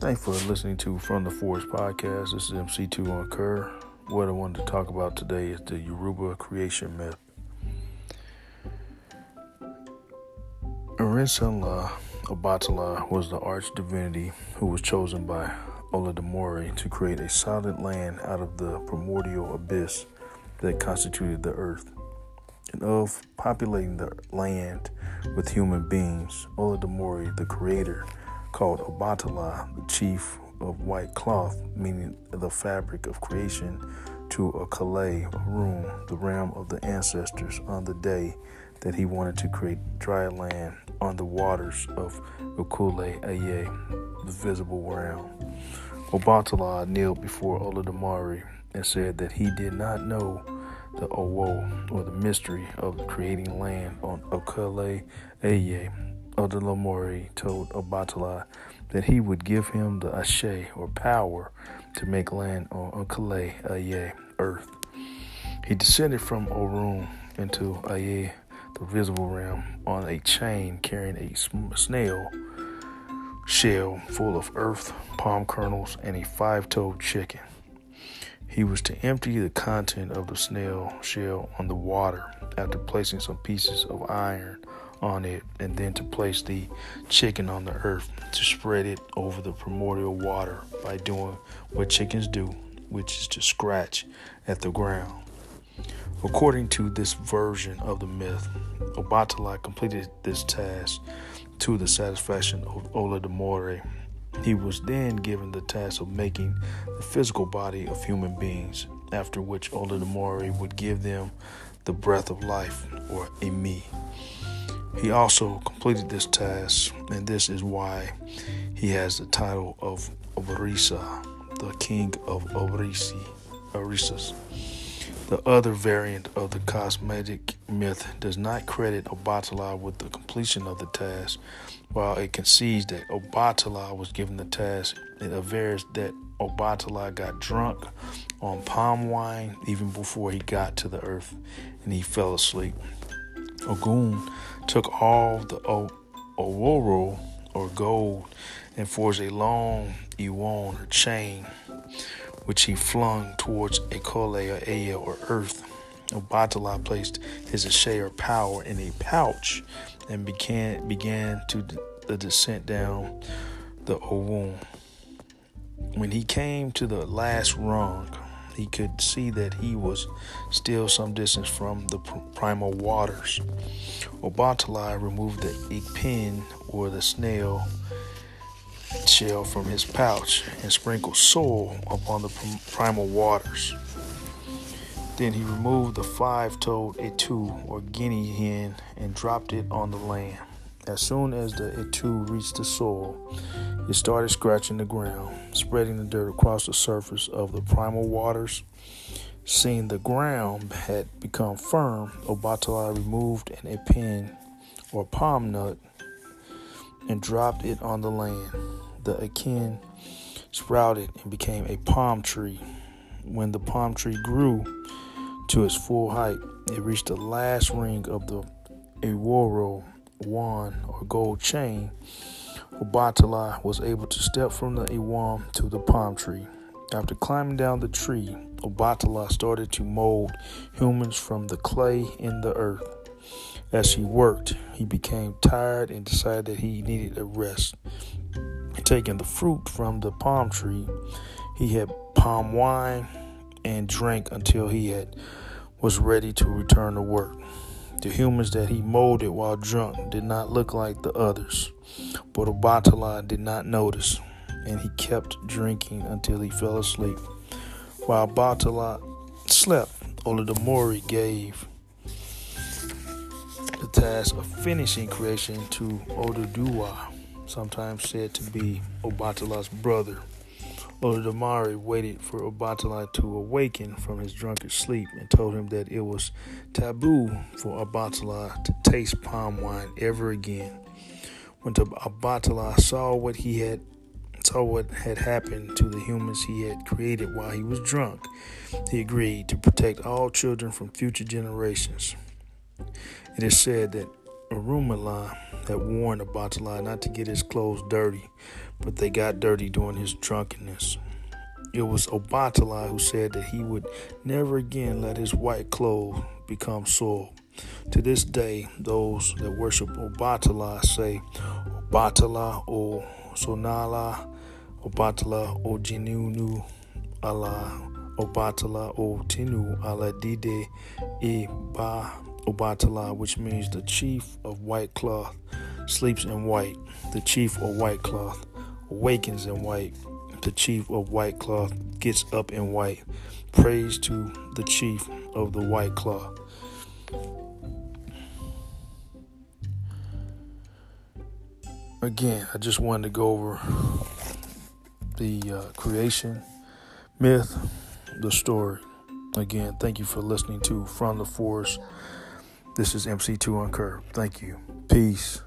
Thanks for listening to From the Forest podcast. This is MC2 on Kerr. What I wanted to talk about today is the Yoruba creation myth. Orisanla Obatala was the arch divinity who was chosen by Olodumare to create a solid land out of the primordial abyss that constituted the earth. And of populating the land with human beings, Olodumare, the creator, called Obatala, the chief of white cloth, meaning the fabric of creation, to a Kalei room, the realm of the ancestors, on the day that he wanted to create dry land on the waters of Ikole Aye, the visible realm. Obatala kneeled before Olodumare and said that he did not know the Owo, or the mystery of creating land on Ikole Aye. Olodumare told Obatala that he would give him the Ashe, or power, to make land on Ikole Aye, earth. He descended from Orun into Aye, the visible realm, on a chain carrying a snail shell full of earth, palm kernels, and a five toed chicken. He was to empty the content of the snail shell on the water after placing some pieces of iron on it, and then to place the chicken on the earth to spread it over the primordial water by doing what chickens do, which is to scratch at the ground. According to this version of the myth, Obatala completed this task to the satisfaction of Olodumare. He was then given the task of making the physical body of human beings, after which Olodumare would give them the breath of life, or Emi. He also completed this task, and this is why he has the title of Obarisa, the king of Obarisi, Orisas. The other variant of the cosmogonic myth does not credit Obatala with the completion of the task. While it concedes that Obatala was given the task, it avers that Obatala got drunk on palm wine even before he got to the earth and he fell asleep. Ogun took all the o- Oworo or gold and forged a long Iwon or chain which he flung towards Ekole or Aya or earth. Obatala placed his Ashe or power in a pouch and began began to d- the descent down the Owun. When he came to the last rung, he could see that he was still some distance from the primal waters. Obatala removed the pin or the snail shell from his pouch and sprinkled soil upon the primal waters. Then he removed the five toed etu or guinea hen and dropped it on the land. As soon as the etu reached the soil, it started scratching the ground, spreading the dirt across the surface of the primal waters. Seeing the ground had become firm, Obatala removed an epin or palm nut and dropped it on the land. The akin sprouted and became a palm tree. When the palm tree grew to its full height, it reached the last ring of the Iworo wand or gold chain. Obatala was able to step from the Iwam to the palm tree. After climbing down the tree, Obatala started to mold humans from the clay in the earth. As he worked, he became tired and decided that he needed a rest. Taking the fruit from the palm tree, he had palm wine and drank until he had was ready to return to work. The humans that he molded while drunk did not look like the others, but Obatala did not notice, and he kept drinking until he fell asleep. While Obatala slept, Olodumare gave the task of finishing creation to Oduduwa, sometimes said to be Obatala's brother. Olodumare waited for Obatala to awaken from his drunken sleep and told him that it was taboo for Obatala to taste palm wine ever again. When Obatala saw what he had saw what had happened to the humans he had created while he was drunk, he agreed to protect all children from future generations. It is said that Orunmila had warned Obatala not to get his clothes dirty but they got dirty during his drunkenness. It was Obatala who said that he would never again let his white clothes become soiled. To this day, those that worship Obatala say, Obatala o Sonala, Obatala o Jinunu Allah, Obatala o Tinu ala Dide e Ba Obatala, which means the chief of white cloth, sleeps in white. The chief of white cloth awakens in white the chief of white cloth gets up in white. Praise to the chief of the white cloth. Again, I just wanted to go over the uh, creation myth, the story. Again, thank you for listening to From the Forest. This is MC2 Uncurved. Thank you. Peace.